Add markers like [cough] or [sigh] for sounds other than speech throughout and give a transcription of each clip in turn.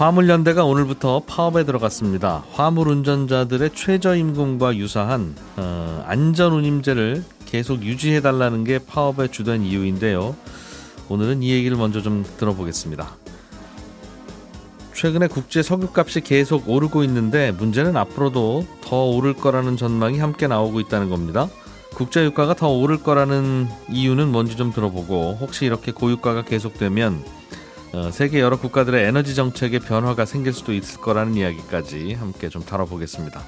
화물연대가 오늘부터 파업에 들어갔습니다. 화물 운전자들의 최저임금과 유사한 어, 안전운임제를 계속 유지해달라는 게 파업의 주된 이유인데요. 오늘은 이 얘기를 먼저 좀 들어보겠습니다. 최근에 국제 석유값이 계속 오르고 있는데 문제는 앞으로도 더 오를 거라는 전망이 함께 나오고 있다는 겁니다. 국제 유가가 더 오를 거라는 이유는 뭔지 좀 들어보고 혹시 이렇게 고유가가 계속되면 어, 세계 여러 국가들의 에너지 정책에 변화가 생길 수도 있을 거라는 이야기까지 함께 좀 다뤄보겠습니다.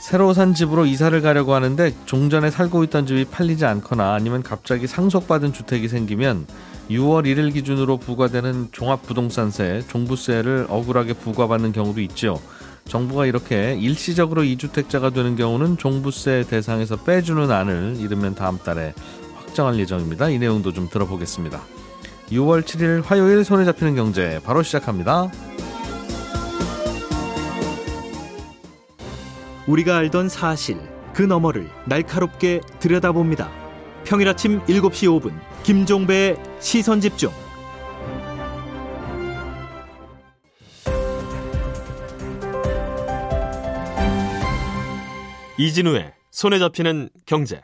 새로 산 집으로 이사를 가려고 하는데 종전에 살고 있던 집이 팔리지 않거나 아니면 갑자기 상속받은 주택이 생기면 6월 1일 기준으로 부과되는 종합부동산세, 종부세를 억울하게 부과받는 경우도 있죠. 정부가 이렇게 일시적으로 이주택자가 되는 경우는 종부세 대상에서 빼주는 안을 이르면 다음 달에 확정할 예정입니다. 이 내용도 좀 들어보겠습니다. 6월 7일 화요일 손에 잡히는 경제 바로 시작합니다. 우리가 알던 사실 그 너머를 날카롭게 들여다봅니다. 평일 아침 7시 5분 김종배의 시선 집중. 이진우의 손에 잡히는 경제.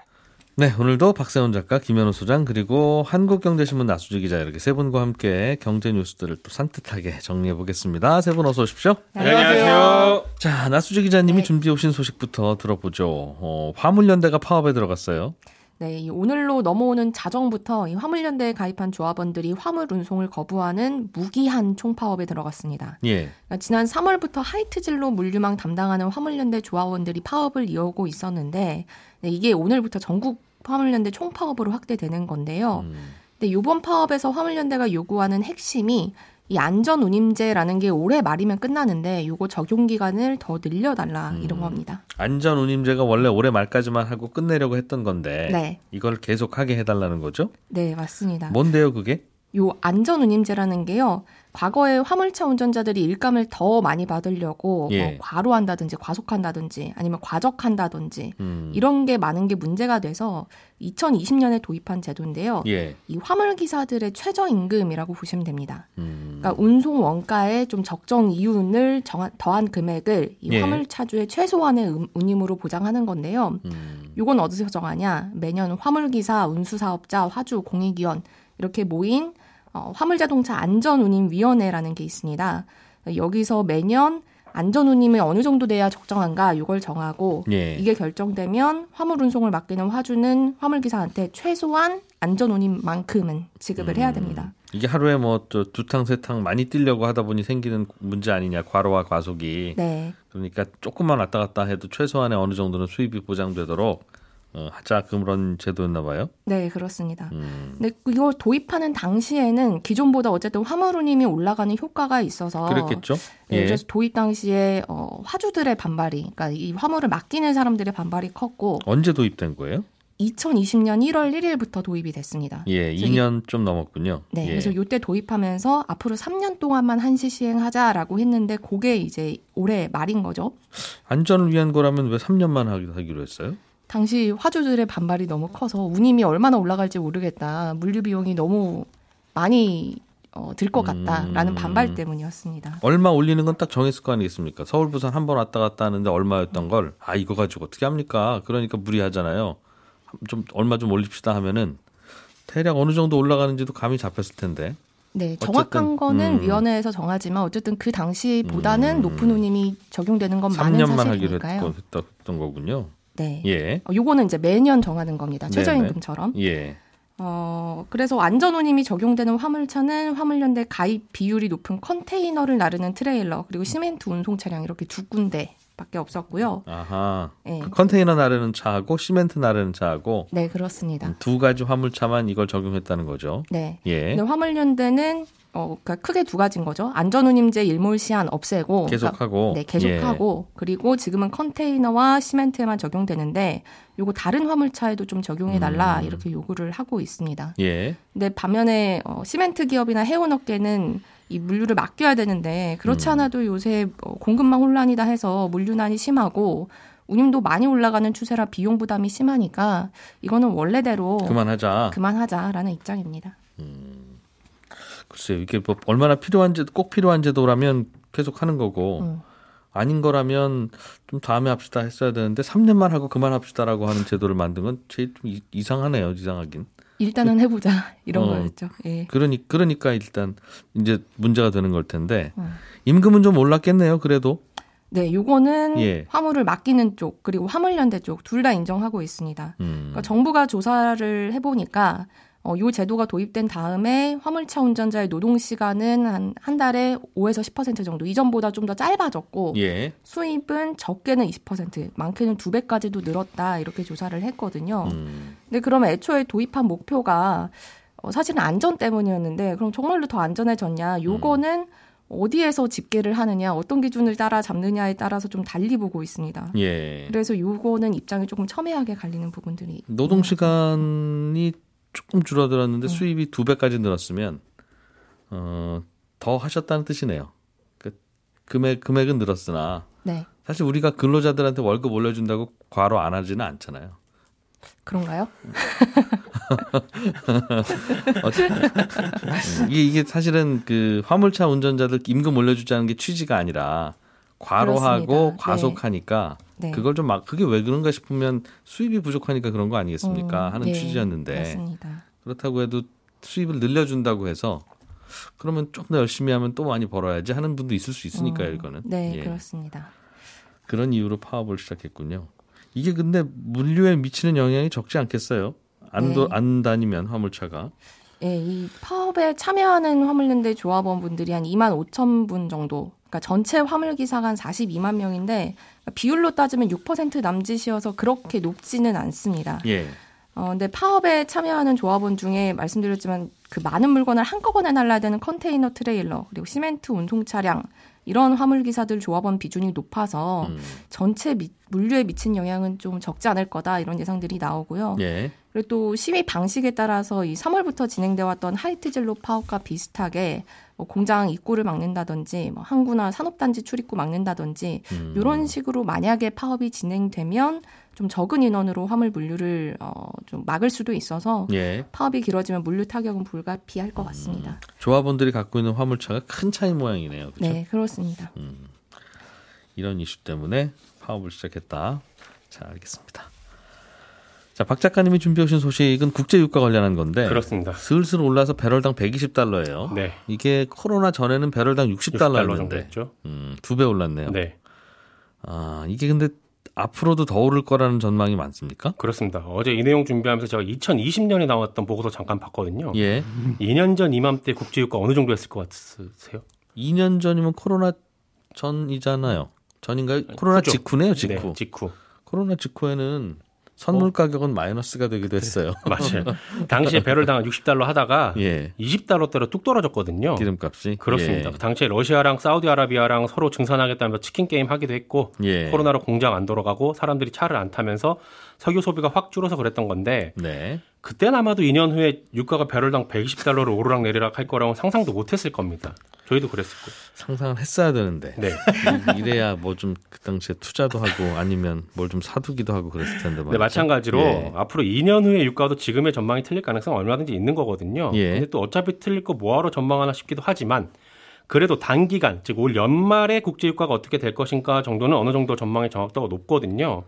네, 오늘도 박세훈 작가, 김현우 소장, 그리고 한국경제신문 나수지 기자 이렇게 세 분과 함께 경제 뉴스들을 또 산뜻하게 정리해 보겠습니다. 세 분 어서 오십시오. 안녕하세요. 자, 나수지 기자님이 네. 준비해 오신 소식부터 들어보죠. 어, 화물연대가 파업에 들어갔어요. 네, 이 오늘로 넘어오는 자정부터 이 화물연대에 가입한 조합원들이 화물 운송을 거부하는 무기한 총파업에 들어갔습니다. 예. 그러니까 지난 3월부터 하이트진로 물류망 담당하는 화물연대 조합원들이 파업을 이어오고 있었는데 네, 이게 오늘부터 전국 화물연대 총파업으로 확대되는 건데요. 음, 근데 이번 파업에서 화물연대가 요구하는 핵심이 이 안전운임제라는 게 올해 말이면 끝나는데 요거 적용 기간을 더 늘려달라 이런 음. 겁니다. 안전운임제가 원래 올해 말까지만 하고 끝내려고 했던 건데 네, 이걸 계속하게 해달라는 거죠? 네 맞습니다. 뭔데요, 그게? 요 안전운임제라는 게요. 과거에 화물차 운전자들이 일감을 더 많이 받으려고 예. 뭐 과로한다든지 과속한다든지 아니면 과적한다든지 음, 이런 게 많은 게 문제가 돼서 2020년에 도입한 제도인데요. 예. 이 화물 기사들의 최저 임금이라고 보시면 됩니다. 음, 그러니까 운송 원가에 좀 적정 이윤을 정한, 더한 금액을 이 예. 화물 차주의 최소한의 음- 운임으로 보장하는 건데요. 음, 요건 어디서 정하냐? 매년 화물 기사, 운수 사업자, 화주, 공익위원 이렇게 모인 어, 화물자동차 안전운임위원회라는 게 있습니다. 여기서 매년 안전운임이 어느 정도 돼야 적정한가 이걸 정하고 예. 이게 결정되면 화물 운송을 맡기는 화주는 화물기사한테 최소한 안전운임만큼은 지급을 해야 됩니다. 이게 하루에 뭐두탕세탕 많이 뛰려고 하다 보니 생기는 문제 아니냐 과로와 과속이 네. 그러니까 조금만 왔다 갔다 해도 최소한의 어느 정도는 수입이 보장되도록 어, 하자 그런 제도였나 봐요. 네, 그렇습니다. 음, 근데 이걸 도입하는 당시에는 기존보다 어쨌든 화물운임이 올라가는 효과가 있어서 그랬겠죠. 네, 예. 그래서 도입 당시에 어, 화주들의 반발이, 그러니까 이 화물을 맡기는 사람들의 반발이 컸고 언제 도입된 거예요? 2020년 1월 1일부터 도입이 됐습니다. 예, 그래서 2년 좀 넘었군요. 네, 예. 그래서 요때 도입하면서 앞으로 3년 동안만 한시 시행하자라고 했는데 그게 이제 올해 말인 거죠. 안전을 위한 거라면 왜 3년만 하기로, 하기로 했어요? 당시 화주들의 반발이 너무 커서 운임이 얼마나 올라갈지 모르겠다. 물류 비용이 너무 많이 어, 들 것 같다라는 음. 반발 때문이었습니다. 얼마 올리는 건 딱 정했을 거 아니겠습니까? 서울 부산 한 번 왔다 갔다 하는데 얼마였던 걸 아 이거 가지고 어떻게 합니까? 그러니까 무리하잖아요. 좀 얼마 좀 올립시다 하면은 대략 어느 정도 올라가는지도 감이 잡혔을 텐데. 네, 어쨌든, 정확한 거는 음. 위원회에서 정하지만 어쨌든 그 당시보다는 음. 높은 운임이 적용되는 건 많은 3년만 하기로 사실이니까요. 했던 거군요. 네. 예. 어, 요거는 이제 매년 정하는 겁니다. 네네. 최저임금처럼. 예. 어, 그래서 안전운임이 적용되는 화물차는 화물연대 가입 비율이 높은 컨테이너를 나르는 트레일러 그리고 시멘트 운송 차량 이렇게 두 군데 밖에 없었고요. 아하. 네. 그 컨테이너 나르는 차하고 시멘트 나르는 차하고 네, 그렇습니다. 두 가지 화물차만 이걸 적용했다는 거죠. 네. 예. 화물연대는 어, 그러니까 크게 두 가지인 거죠. 안전운임제 일몰 시한 없애고 그러니까 계속하고. 네, 계속하고 그리고 지금은 컨테이너와 시멘트에만 적용되는데 요거 다른 화물차에도 좀 적용해 달라 음. 이렇게 요구를 하고 있습니다. 예. 예. 근데 반면에 어, 시멘트 기업이나 해운업계는 이 물류를 맡겨야 되는데 그렇지 음. 않아도 요새 어, 공급망 혼란이다 해서 물류난이 심하고 운임도 많이 올라가는 추세라 비용 부담이 심하니까 이거는 원래대로 그만하자. 그만하자라는 입장입니다. 글쎄요. 이게 뭐 얼마나 필요한 제, 꼭 필요한 제도라면 계속 하는 거고 음. 아닌 거라면 좀 다음에 합시다 했어야 되는데 3년만 하고 그만합시다라고 하는 제도를 만든 건 제일 좀 이- 이상하네요. 이상하긴. 일단은 해보자 이런 어. 거였죠. 예. 그러니 그러니까 일단 이제 문제가 되는 걸 텐데 음. 임금은 좀 올랐겠네요. 그래도 네, 요거는 예. 화물을 맡기는 쪽 그리고 화물연대 쪽 둘 다 인정하고 있습니다. 음. 그러니까 정부가 조사를 해보니까 어, 요 제도가 도입된 다음에 화물차 운전자의 노동 시간은 한, 한 달에 5에서 10% 정도 이전보다 좀 더 짧아졌고 예. 수입은 적게는 20% 많게는 두 배까지도 늘었다 이렇게 조사를 했거든요. 음. 근데 그러면 애초에 도입한 목표가 어, 사실은 안전 때문이었는데 그럼 정말로 더 안전해졌냐? 요거는 어디에서 집계를 하느냐, 어떤 기준을 따라 잡느냐에 따라서 좀 달리 보고 있습니다. 예. 그래서 요거는 입장이 조금 첨예하게 갈리는 부분들이 노동 시간이 조금 줄어들었는데 음. 수입이 두 배까지 늘었으면 어, 더 하셨다는 뜻이네요. 그 금액 금액은 늘었으나 네 사실 우리가 근로자들한테 월급 올려준다고 과로 안 하지는 않잖아요. 그런가요? [laughs] 음, 이게, 이게 사실은 그 화물차 운전자들 임금 올려주자는 게 취지가 아니라 과로하고 그렇습니다. 과속하니까 네. 그걸 좀 막 그게 왜 그런가 싶으면 수입이 부족하니까 그런 거 아니겠습니까? 음, 하는 네, 취지였는데 맞습니다. 그렇다고 해도 수입을 늘려준다고 해서 그러면 좀더 열심히 하면 또 많이 벌어야지 하는 분도 있을 수 있으니까요, 음, 이거는. 네 예. 그렇습니다. 그런 이유로 파업을 시작했군요. 이게 근데 물류에 미치는 영향이 적지 않겠어요? 안, 도, 네. 안 다니면 화물차가. 예, 이 파업에 참여하는 화물연대 조합원 분들이 한 2만 5천 분 정도. 그러니까 전체 화물 기사가 한 42만 명인데 비율로 따지면 6% 남짓이어서 그렇게 높지는 않습니다. 예. 어, 근데 파업에 참여하는 조합원 중에 말씀드렸지만 그 많은 물건을 한꺼번에 날라야 되는 컨테이너 트레일러 그리고 시멘트 운송 차량 이런 화물 기사들 조합원 비중이 높아서 음. 전체 미- 물류에 미친 영향은 좀 적지 않을 거다 이런 예상들이 나오고요. 예. 그리고 또 시위 방식에 따라서 이 3월부터 진행돼 왔던 하이트 진로 파업과 비슷하게 뭐 공장 입구를 막는다든지 뭐 항구나 산업단지 출입구 막는다든지 음. 이런 식으로 만약에 파업이 진행되면 좀 적은 인원으로 화물 물류를 어, 좀 막을 수도 있어서 예. 파업이 길어지면 물류 타격은 불가피할 것 같습니다. 조합원들이 갖고 있는 화물차가 큰 차이 모양이네요. 그렇죠? 네, 그렇습니다. 이런 이슈 때문에 파업을 시작했다. 자, 알겠습니다. 자, 박 작가님이 준비해 오신 소식은 국제 유가 관련한 건데 그렇습니다. 슬슬 올라서 배럴당 120달러예요. 네. 이게 코로나 전에는 배럴당 60달러 60달러였는데 정도였죠. 음, 두 배 올랐네요. 네. 아, 이게 근데 앞으로도 더 오를 거라는 전망이 많습니까? 그렇습니다. 어제 이 내용 준비하면서 제가 2020년에 나왔던 보고서 잠깐 봤거든요. 예. 2년 전 이맘때 국제유가 어느 정도 했을 것 같으세요? 2년 전이면 코로나 전이잖아요. 전인가요? 코로나. 직후네요, 직후. 네, 직후. 코로나 직후에는 선물 가격은 마이너스가 되기도 했어요. [laughs] 맞아요. 당시에 배럴당 60달러 하다가 예. 20달러대로 뚝 떨어졌거든요. 기름값이 그렇습니다. 예. 그 당시에 러시아랑 사우디아라비아랑 서로 증산하겠다면서 치킨 게임 하기도 했고 예. 코로나로 공장 안 돌아가고 사람들이 차를 안 타면서 석유 소비가 확 줄어서 그랬던 건데 네. 그땐 아마도 2년 후에 유가가 배럴당 120달러로 오르락 내리락 할 거라고 상상도 못했을 겁니다. 저희도 그랬을 거예요. 상상을 했어야 되는데 네. 이- 이래야 뭐 좀 그 당시에 투자도 하고 아니면 뭘 좀 사두기도 하고 그랬을 텐데 말이죠. 근데 마찬가지로 예. 앞으로 2년 후에 유가도 지금의 전망이 틀릴 가능성 은 얼마든지 있는 거거든요. 예. 근데 또 어차피 틀릴 거 뭐하러 전망하나 싶기도 하지만 그래도 단기간 즉 올 연말에 국제 유가가 어떻게 될 것인가 정도는 어느 정도 전망의 정확도가 높거든요.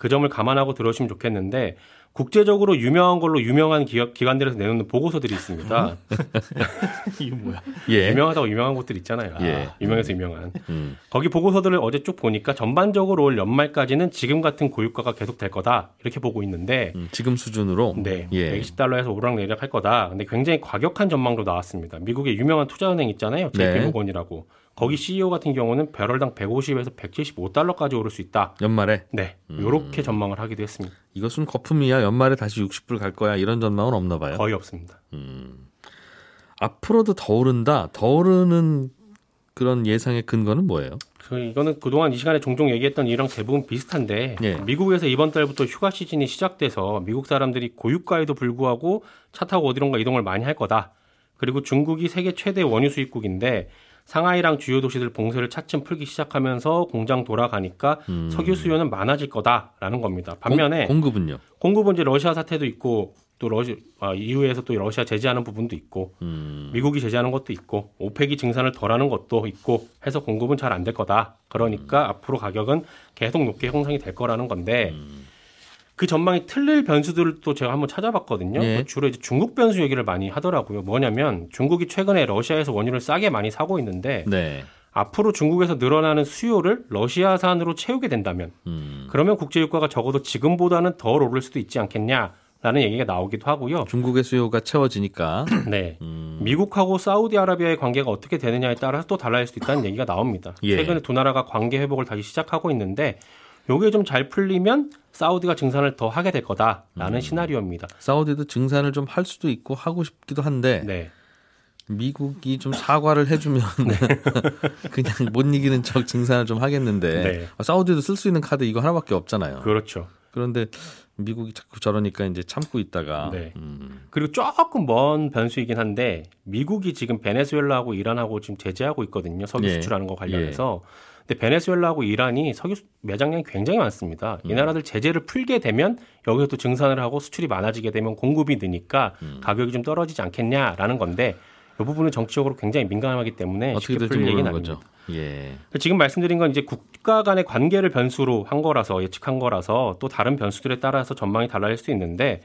그 점을 감안하고 들어오시면 좋겠는데 국제적으로 유명한 걸로 유명한 기업 기관들에서 내놓는 보고서들이 있습니다. [laughs] 이게 뭐야? 예. 유명하다고 유명한 곳들 있잖아요. 예. 유명해서 유명한. 음. 거기 보고서들을 어제 쭉 보니까 전반적으로 올 연말까지는 지금 같은 고유가가 계속 될 거다 이렇게 보고 있는데 음, 지금 수준으로 네, 예. 120달러에서 오르락내리락 할 거다. 근데 굉장히 과격한 전망도 나왔습니다. 미국의 유명한 투자은행 있잖아요. 네. JP모건이라고. 거기 CEO 같은 경우는 배럴당 150에서 175달러까지 오를 수 있다. 연말에 네, 음. 이렇게 전망을 하기도 했습니다. 이것은 거품이야. 연말에 다시 60불 갈 거야. 이런 전망은 없나 봐요. 거의 없습니다. 앞으로도 더 오른다. 더 오르는 그런 예상의 근거는 뭐예요? 그 이거는 그동안 이 시간에 종종 얘기했던 이랑 대부분 비슷한데 예. 미국에서 이번 달부터 휴가 시즌이 시작돼서 미국 사람들이 고유가에도 불구하고 차 타고 어디론가 이동을 많이 할 거다. 그리고 중국이 세계 최대 원유 수입국인데 상하이랑 주요 도시들 봉쇄를 차츰 풀기 시작하면서 공장 돌아가니까 석유 수요는 많아질 거다라는 겁니다. 반면에 음. 공, 공급은요? 공급은 이제 러시아 사태도 있고 또 러시 아, EU에서 또 러시아 제재하는 부분도 있고 음. 미국이 제재하는 것도 있고 오펙이 증산을 덜하는 것도 있고 해서 공급은 잘 안 될 거다. 그러니까 음. 앞으로 가격은 계속 높게 형성이 될 거라는 건데 그 전망이 틀릴 변수들을 또 제가 한번 찾아봤거든요. 예. 그 주로 이제 중국 변수 얘기를 많이 하더라고요. 뭐냐면 중국이 최근에 러시아에서 원유를 싸게 많이 사고 있는데 네. 앞으로 중국에서 늘어나는 수요를 러시아산으로 채우게 된다면 음. 그러면 국제유가가 적어도 지금보다는 덜 오를 수도 있지 않겠냐 라는 얘기가 나오기도 하고요. 중국의 수요가 채워지니까 [clears throat] 네. 음. 미국하고 사우디아라비아의 관계가 어떻게 되느냐에 따라서 또 달라질 수도 있다는 얘기가 나옵니다. 예. 최근에 두 나라가 관계 회복을 다시 시작하고 있는데 요게 좀 잘 풀리면 사우디가 증산을 더 하게 될 거다라는 음. 시나리오입니다. 사우디도 증산을 좀 할 수도 있고 하고 싶기도 한데 네. 미국이 좀 사과를 해주면 [laughs] 네. [laughs] 그냥 못 이기는 척 증산을 좀 하겠는데 네. 사우디도 쓸 수 있는 카드 이거 하나밖에 없잖아요. 그렇죠. 그런데 미국이 자꾸 저러니까 이제 참고 있다가 네. 음, 그리고 조금 먼 변수이긴 한데 미국이 지금 베네수엘라하고 이란하고 지금 제재하고 있거든요. 석유 예. 수출하는 거 관련해서. 근데 베네수엘라하고 이란이 석유 수- 매장량이 굉장히 많습니다. 이 나라들 제재를 풀게 되면 여기서 또 증산을 하고 수출이 많아지게 되면 공급이 느니까 가격이 좀 떨어지지 않겠냐라는 건데 이 부분은 정치적으로 굉장히 민감하기 때문에 쉽게 풀릴 얘기는 아닙니다. 거죠. 예. 지금 말씀드린 건 이제 국가 간의 관계를 변수로 한 거라서 예측한 거라서 또 다른 변수들에 따라서 전망이 달라질 수 있는데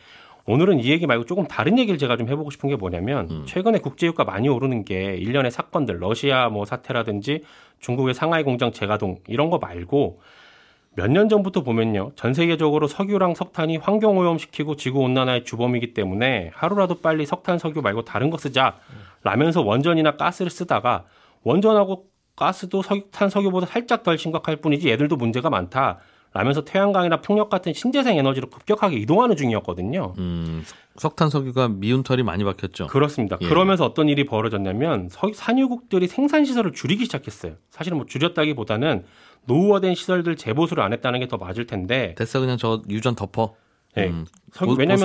오늘은 이 얘기 말고 조금 다른 얘기를 제가 좀 해보고 싶은 게 뭐냐면 최근에 국제유가 많이 오르는 게 일련의 사건들 러시아 뭐 사태라든지 중국의 상하이 공장 재가동 이런 거 말고 몇 년 전부터 보면요. 전 세계적으로 석유랑 석탄이 환경 오염시키고 지구 온난화의 주범이기 때문에 하루라도 빨리 석탄 석유 말고 다른 거 쓰자. 라면서 원전이나 가스를 쓰다가 원전하고 가스도 석탄 석유보다 살짝 덜 심각할 뿐이지 얘들도 문제가 많다. 라면서 태양광이나 풍력 같은 신재생 에너지로 급격하게 이동하는 중이었거든요. 음, 석탄 석유가 미운 털이 많이 박혔죠. 그렇습니다. 예. 그러면서 어떤 일이 벌어졌냐면 석- 산유국들이 생산 시설을 줄이기 시작했어요. 사실은 뭐 줄였다기보다는 노후화된 시설들 재보수를 안 했다는 게 더 맞을 텐데 됐어 그냥 저 유전 덮어. 네. 음, 석유- 보- 왜냐면.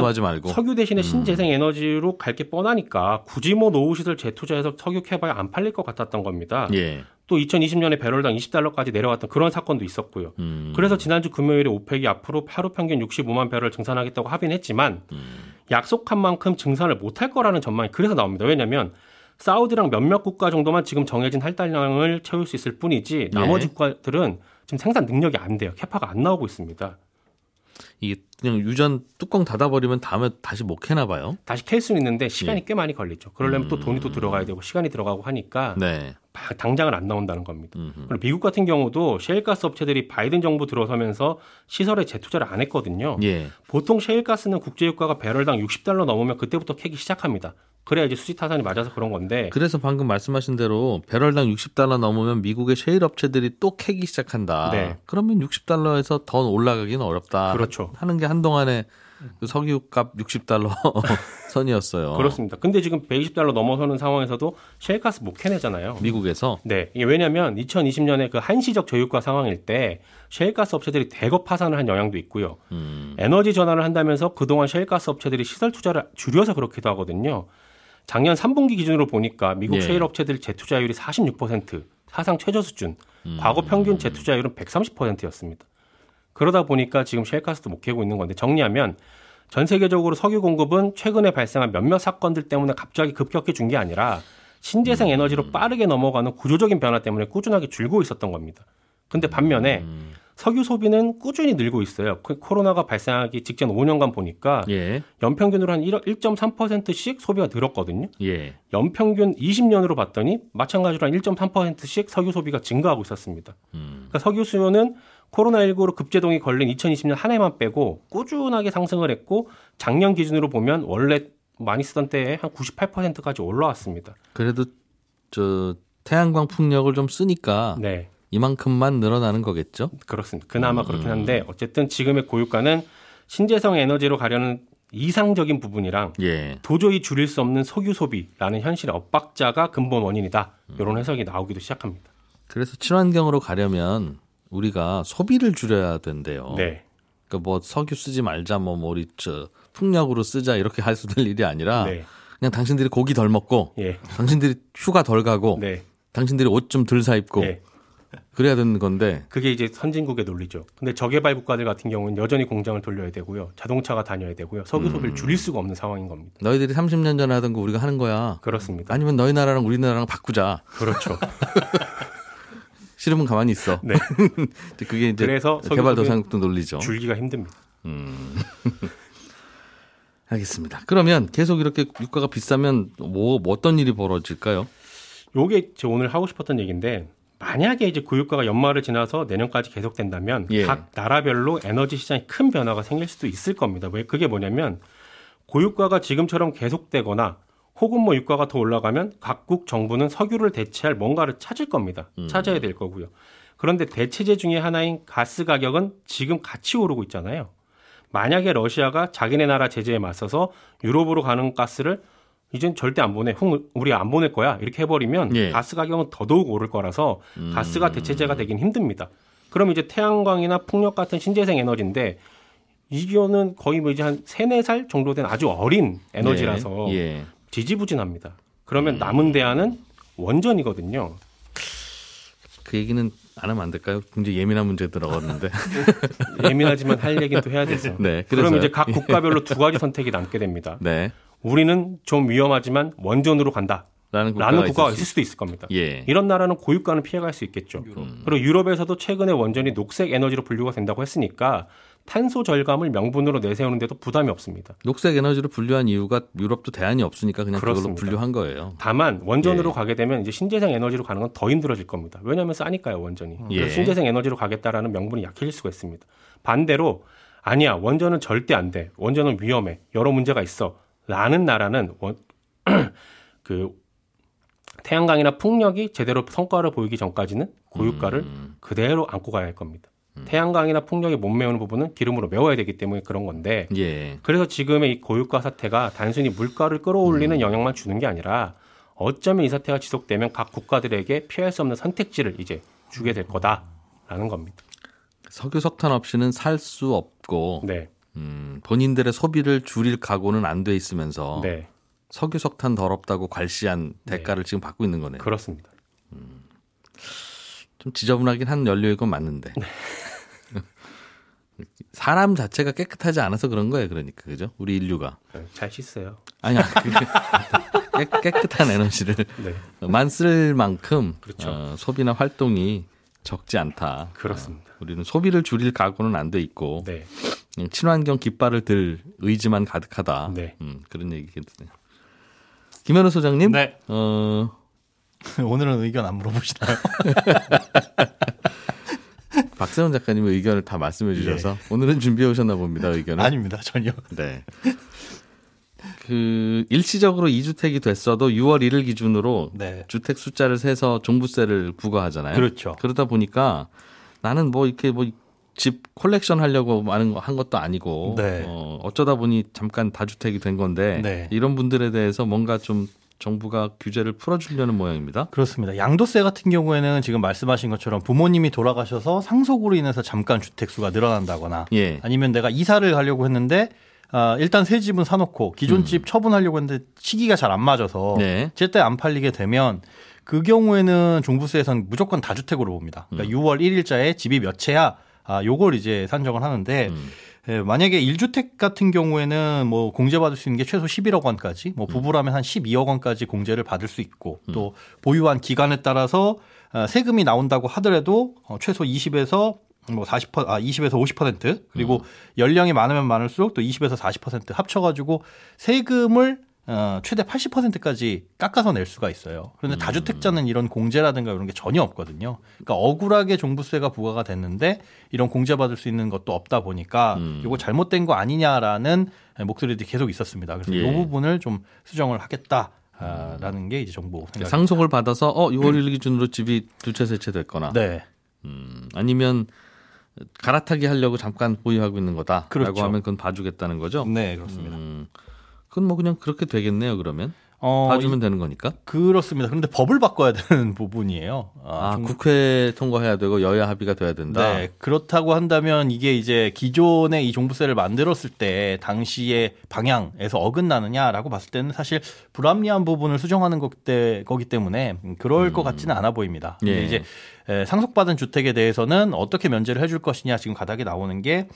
석유 대신에 신재생 에너지로 갈 게 뻔하니까 굳이 뭐 노후 시설 재투자해서 석유 캐봐야 안 팔릴 것 같았던 겁니다. 예. 또 2020년에 배럴당 20달러까지 내려갔던 그런 사건도 있었고요. 음, 그래서 지난주 금요일에 오펙이 앞으로 하루 평균 65만 배럴 증산하겠다고 합의는 했지만 음. 약속한 만큼 증산을 못할 거라는 전망이 그래서 나옵니다. 왜냐하면 사우디랑 몇몇 국가 정도만 지금 정해진 할당량을 채울 수 있을 뿐이지 나머지 예. 국가들은 지금 생산 능력이 안 돼요. 캐파가 안 나오고 있습니다. 이게 그냥 유전 뚜껑 닫아버리면 다음에 다시 못 캐나 봐요. 다시 캘 수는 있는데 시간이 꽤 많이 걸리죠. 그러려면 또 음. 돈이 또 들어가야 되고 시간이 들어가고 하니까 네. 바- 당장은 안 나온다는 겁니다. 음흠. 그리고 미국 같은 경우도 셰일가스 업체들이 바이든 정부 들어서면서 시설에 재투자를 안 했거든요. 예. 보통 셰일가스는 국제유가가 배럴당 60달러 넘으면 그때부터 캐기 시작합니다. 그래야 이제 수지 타산이 맞아서 그런 건데 그래서 방금 말씀하신 대로 배럴당 60달러 넘으면 미국의 셰일 업체들이 또 캐기 시작한다. 네. 그러면 60달러에서 더 올라가기는 어렵다. 그렇죠. 하는 게 한동안에 그 석유값 60달러 [laughs] 선이었어요. 그렇습니다. 근데 지금 120달러 넘어서는 상황에서도 셰일가스 못 캐내잖아요. 미국에서 네. 이게 왜냐하면 2020년에 그 한시적 저유가 상황일 때 셰일가스 업체들이 대거 파산을 한 영향도 있고요. 음, 에너지 전환을 한다면서 그동안 셰일가스 업체들이 시설 투자를 줄여서 그렇기도 하거든요. 작년 3분기 기준으로 보니까 미국 예. 셰일 업체들 재투자율이 46%, 사상 최저 수준. 음. 과거 평균 재투자율은 130%였습니다. 그러다 보니까 지금 셰일가스도 못 캐고 있는 건데 정리하면 전 세계적으로 석유 공급은 최근에 발생한 몇몇 사건들 때문에 갑자기 급격히 준 게 아니라 신재생 음. 에너지로 빠르게 넘어가는 구조적인 변화 때문에 꾸준하게 줄고 있었던 겁니다. 근데 반면에 음. 석유 소비는 꾸준히 늘고 있어요. 그 코로나가 발생하기 직전 5년간 보니까 예. 연평균으로 한 1.3%씩 소비가 늘었거든요. 예. 연평균 20년으로 봤더니 마찬가지로 한 1.3%씩 석유 소비가 증가하고 있었습니다. 음. 그러니까 석유 수요는 코로나19로 급제동이 걸린 2020년 한 해만 빼고 꾸준하게 상승을 했고 작년 기준으로 보면 원래 많이 쓰던 때에 한 98%까지 올라왔습니다. 그래도 저 태양광 풍력을 좀 쓰니까 네. 이만큼만 늘어나는 거겠죠? 그렇습니다. 그나마 그렇긴 한데 어쨌든 지금의 고유가는 신재생 에너지로 가려는 이상적인 부분이랑 예. 도저히 줄일 수 없는 석유 소비라는 현실의 엇박자가 근본 원인이다. 이런 해석이 나오기도 시작합니다. 그래서 친환경으로 가려면 우리가 소비를 줄여야 된대요. 네. 그러니까 뭐 석유 쓰지 말자, 뭐, 뭐 우리 저 풍력으로 쓰자 이렇게 할수될 일이 아니라 네. 그냥 당신들이 고기 덜 먹고, 예. 당신들이 휴가 덜 가고, 네. 당신들이 옷 좀 덜 사 입고 예. 그래야 되는 건데 그게 이제 선진국의 논리죠. 근데 저개발 국가들 같은 경우는 여전히 공장을 돌려야 되고요. 자동차가 다녀야 되고요. 석유 음. 소비를 줄일 수가 없는 상황인 겁니다. 너희들이 30년 전에 하던 거 우리가 하는 거야. 그렇습니다. 아니면 너희 나라랑 우리 나라랑 바꾸자. 그렇죠. [laughs] 싫으면 가만히 있어. 네. [laughs] 그게 이제 그래서 개발도상국도 논리죠. 줄기가 힘듭니다. [laughs] 알겠습니다. 그러면 계속 이렇게 유가가 비싸면 뭐, 뭐 어떤 일이 벌어질까요? 요게 제 오늘 하고 싶었던 얘기인데 만약에 이제 고유가가 연말을 지나서 내년까지 계속된다면 예. 각 나라별로 에너지 시장에 큰 변화가 생길 수도 있을 겁니다. 왜 그게 뭐냐면 고유가가 지금처럼 계속되거나 혹은 뭐 유가가 더 올라가면 각국 정부는 석유를 대체할 뭔가를 찾을 겁니다. 찾아야 될 거고요. 그런데 대체제 중에 하나인 가스 가격은 지금 같이 오르고 있잖아요. 만약에 러시아가 자기네 나라 제재에 맞서서 유럽으로 가는 가스를 이젠 절대 안 보내. 홍 우리 안 보낼 거야. 이렇게 해버리면 예. 가스 가격은 더더욱 오를 거라서 가스가 대체제가 되긴 힘듭니다. 그럼 이제 태양광이나 풍력 같은 신재생 에너지인데 이거는 거의 뭐 이제 한 세네 살 정도 된 아주 어린 에너지라서 예. 예. 지지부진합니다. 그러면 남은 대안은 원전이거든요. 그 얘기는 안 하면 안 될까요? 굉장히 예민한 문제 들어갔는데. [laughs] 예민하지만 할 얘기는 또 해야 돼서. 네. 그럼. 이제 각 국가별로 두 가지 선택이 남게 됩니다. 네. 우리는 좀 위험하지만 원전으로 간다. 라는 국가가, 라는 국가가 있을 수 수도 있을 겁니다. 예. 이런 나라는 고유가는 피해갈 수 있겠죠. 그리고 유럽에서도 최근에 원전이 녹색 에너지로 분류가 된다고 했으니까 탄소 절감을 명분으로 내세우는데도 부담이 없습니다. 녹색 에너지로 분류한 이유가 유럽도 대안이 없으니까 그냥 그걸로 그렇습니다. 분류한 거예요. 다만 원전으로 예. 가게 되면 이제 신재생 에너지로 가는 건 더 힘들어질 겁니다. 왜냐하면 싸니까요 원전이. 예. 신재생 에너지로 가겠다라는 명분이 약해질 수가 있습니다. 반대로 아니야 원전은 절대 안 돼. 원전은 위험해. 여러 문제가 있어.라는 나라는 원, [clears throat] 그 태양광이나 풍력이 제대로 성과를 보이기 전까지는 고유가를 음. 그대로 안고 가야 할 겁니다. 태양광이나 풍력이 못 메우는 부분은 기름으로 메워야 되기 때문에 그런 건데 예. 그래서 지금의 이 고유가 사태가 단순히 물가를 끌어올리는 음. 영향만 주는 게 아니라 어쩌면 이 사태가 지속되면 각 국가들에게 피할 수 없는 선택지를 이제 주게 될 거다라는 겁니다. 석유 석탄 없이는 살 수 없고 네, 음, 본인들의 소비를 줄일 각오는 안 돼 있으면서 네, 석유 석탄 더럽다고 괄시한 네. 대가를 지금 받고 있는 거네요. 그렇습니다. 좀 지저분하긴 한 연료인 건 맞는데. 네. 사람 자체가 깨끗하지 않아서 그런 거예요. 그러니까 그죠? 우리 인류가 네, 잘 씻어요. 아니야 그게 [laughs] 깨, 깨끗한 에너지를 네, 만쓸 만큼 그렇죠. 어, 소비나 활동이 적지 않다. 그렇습니다. 어, 우리는 소비를 줄일 각오는 안 돼 있고 네, 그냥 친환경 깃발을 들 의지만 가득하다. 네. 음, 그런 얘기겠네요. 김현우 소장님, 네. 어, [laughs] 오늘은 의견 안 물어보시나요? [laughs] [laughs] 박세훈 작가님의 의견을 다 말씀해 주셔서 오늘은 준비해 오셨나 봅니다. 의견을. 아닙니다, 전혀. 네. 그 일시적으로 2주택이 됐어도 6월 1일 기준으로 네. 주택 숫자를 세서 종부세를 부과하잖아요. 그렇죠. 그러다 보니까 나는 뭐 이렇게 뭐 집 콜렉션 하려고 하는 거- 한 것도 아니고 네. 어, 어쩌다 보니 잠깐 다주택이 된 건데 네. 이런 분들에 대해서 뭔가 좀 정부가 규제를 풀어주려는 모양입니다. 그렇습니다. 양도세 같은 경우에는 지금 말씀하신 것처럼 부모님이 돌아가셔서 상속으로 인해서 잠깐 주택수가 늘어난다거나 예. 아니면 내가 이사를 가려고 했는데 아, 일단 새 집은 사놓고 기존 집 처분하려고 했는데 시기가 잘 안 맞아서 음. 네. 제때 안 팔리게 되면 그 경우에는 종부세에서는 무조건 다주택으로 봅니다. 음. 그러니까 6월 1일자에 집이 몇 채야 아, 요걸 이제 산정을 하는데 음. 예, 만약에 1주택 같은 경우에는 뭐 공제받을 수 있는 게 최소 11억 원까지, 뭐 부부라면 한 12억 원까지 공제를 받을 수 있고 또 보유한 기간에 따라서 어, 세금이 나온다고 하더라도 어, 최소 20에서 뭐 40%, 아, 20에서 50% 그리고 연령이 많으면 많을수록 또 20에서 40% 합쳐가지고 세금을 어, 최대 80%까지 깎아서 낼 수가 있어요. 그런데 다주택자는 이런 공제라든가 이런 게 전혀 없거든요. 그러니까 억울하게 종부세가 부과가 됐는데 이런 공제받을 수 있는 것도 없다 보니까 이거 잘못된 거 아니냐라는 목소리들이 계속 있었습니다. 그래서 예. 이 부분을 좀 수정을 하겠다. 라는 게 이제 정부 생각. 상속을 받아서 어 6월 1일 기준으로 집이 두 채 세 채 됐거나 네. 음, 아니면 갈아타기 하려고 잠깐 보유하고 있는 거다라고 그렇죠. 하면 그건 봐주겠다는 거죠. 네, 그렇습니다. 음, 그건 뭐 그냥 그렇게 되겠네요. 그러면 어, 봐주면 이- 되는 거니까. 그렇습니다. 그런데 법을 바꿔야 되는 [laughs] 부분이에요. 아, 중- 국회 통과해야 되고 여야 합의가 돼야 된다. 네, 그렇다고 한다면 이게 이제 기존의 이 종부세를 만들었을 때 당시의 방향에서 어긋나느냐라고 봤을 때는 사실 불합리한 부분을 수정하는 것 때, 거기 때문에 그럴 것 같지는 않아 보입니다. 예. 이제 에, 상속받은 주택에 대해서는 어떻게 면제를 해줄 것이냐 지금 가닥이 나오는 게 에,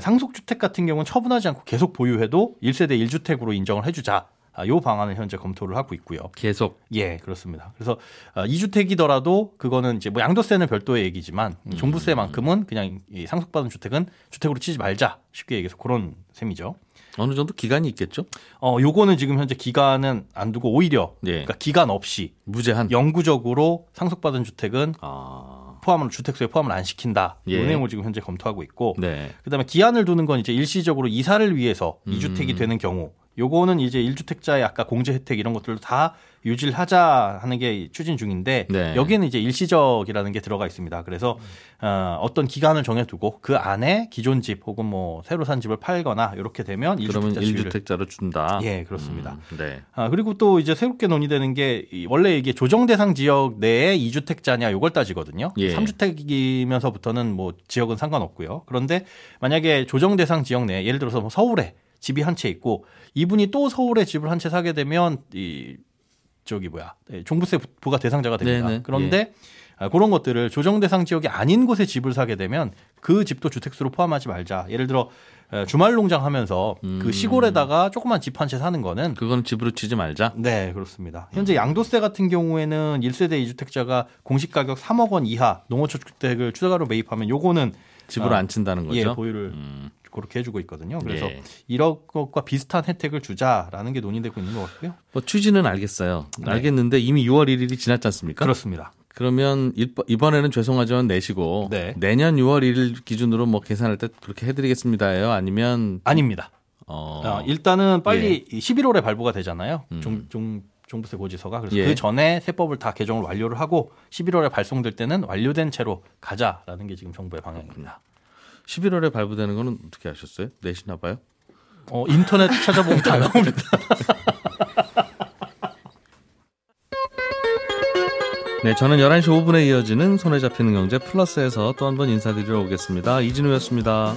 상속주택 같은 경우는 처분하지 않고 계속 보유해도 1세대 1주택으로 인정을 해주자. 아, 요 방안을 현재 검토를 하고 있고요. 계속 예, 그렇습니다. 그래서 어, 2주택이더라도 그거는 이제 뭐 양도세는 별도의 얘기지만 음. 종부세만큼은 그냥 이 상속받은 주택은 주택으로 치지 말자. 쉽게 얘기해서 그런 셈이죠. 어느 정도 기간이 있겠죠. 어, 요거는 지금 현재 기간은 안 두고 오히려 예. 그러니까 기간 없이 무제한. 영구적으로 상속받은 주택은 아, 포함을 주택수에 포함을 안 시킨다. 이 예. 내용을 지금 현재 검토하고 있고 네. 그다음에 기한을 두는 건 이제 일시적으로 이사를 위해서 음. 이 2주택이 되는 경우 요거는 이제 1주택자의 아까 공제 혜택 이런 것들도 다 유지를 하자 하는 게 추진 중인데 네. 여기에는 이제 일시적이라는 게 들어가 있습니다. 그래서 어, 어떤 기간을 정해두고 그 안에 기존 집 혹은 뭐 새로 산 집을 팔거나 이렇게 되면 그러면 1주택자 지위를 1주택자 로 준다. 예 그렇습니다. 음, 네. 아, 그리고 또 이제 새롭게 논의되는 게 이- 원래 이게 조정 대상 지역 내에 2주택자냐 요걸 따지거든요. 예. 3주택이면서부터는 뭐 지역은 상관없고요. 그런데 만약에 조정 대상 지역 내에 예를 들어서 뭐 서울에 집이 한 채 있고 이분이 또 서울에 집을 한 채 사게 되면 이 저기 뭐야 예, 종부세 부과 대상자가 됩니다. 네네. 그런데 아, 그런 것들을 조정 대상 지역이 아닌 곳에 집을 사게 되면 그 집도 주택수로 포함하지 말자. 예를 들어 에, 주말 농장 하면서 음. 그 시골에다가 조그만 집 한 채 사는 거는 그거는 집으로 치지 말자. 네, 그렇습니다. 현재 양도세 같은 경우에는 1세대 2주택자가 공시 가격 3억 원 이하 농어촌 주택을 추가로 매입하면 요거는 집으로 아, 안 친다는 거죠. 예, 보유를 음, 그렇게 해주고 있거든요. 그래서 예. 이런 것과 비슷한 혜택을 주자라는 게 논의되고 있는 것 같고요. 뭐 취지는 알겠어요. 네. 알겠는데 이미 6월 1일이 지났지 않습니까? 그렇습니다. 그러면 일- 이번에는 죄송하지만 내시고 네. 내년 6월 1일 기준으로 뭐 계산할 때 그렇게 해드리겠습니다예요. 아니면 아닙니다. 어, 아, 일단은 빨리 11월에 발부가 되잖아요. 종, 종, 종부세 고지서가. 그래서 예. 그 전에 세법을 다 개정을 완료를 하고 11월에 발송될 때는 완료된 채로 가자라는 게 지금 정부의 방향입니다. 11월에 발부되는 거는 어떻게 하셨어요? 내시나 봐요? 어, 인터넷 찾아보면 다 나옵니다. 네, 저는 11시 5분에 이어지는 손에 잡히는 경제 플러스에서 또 한 번 인사드리러 오겠습니다. 이진우였습니다.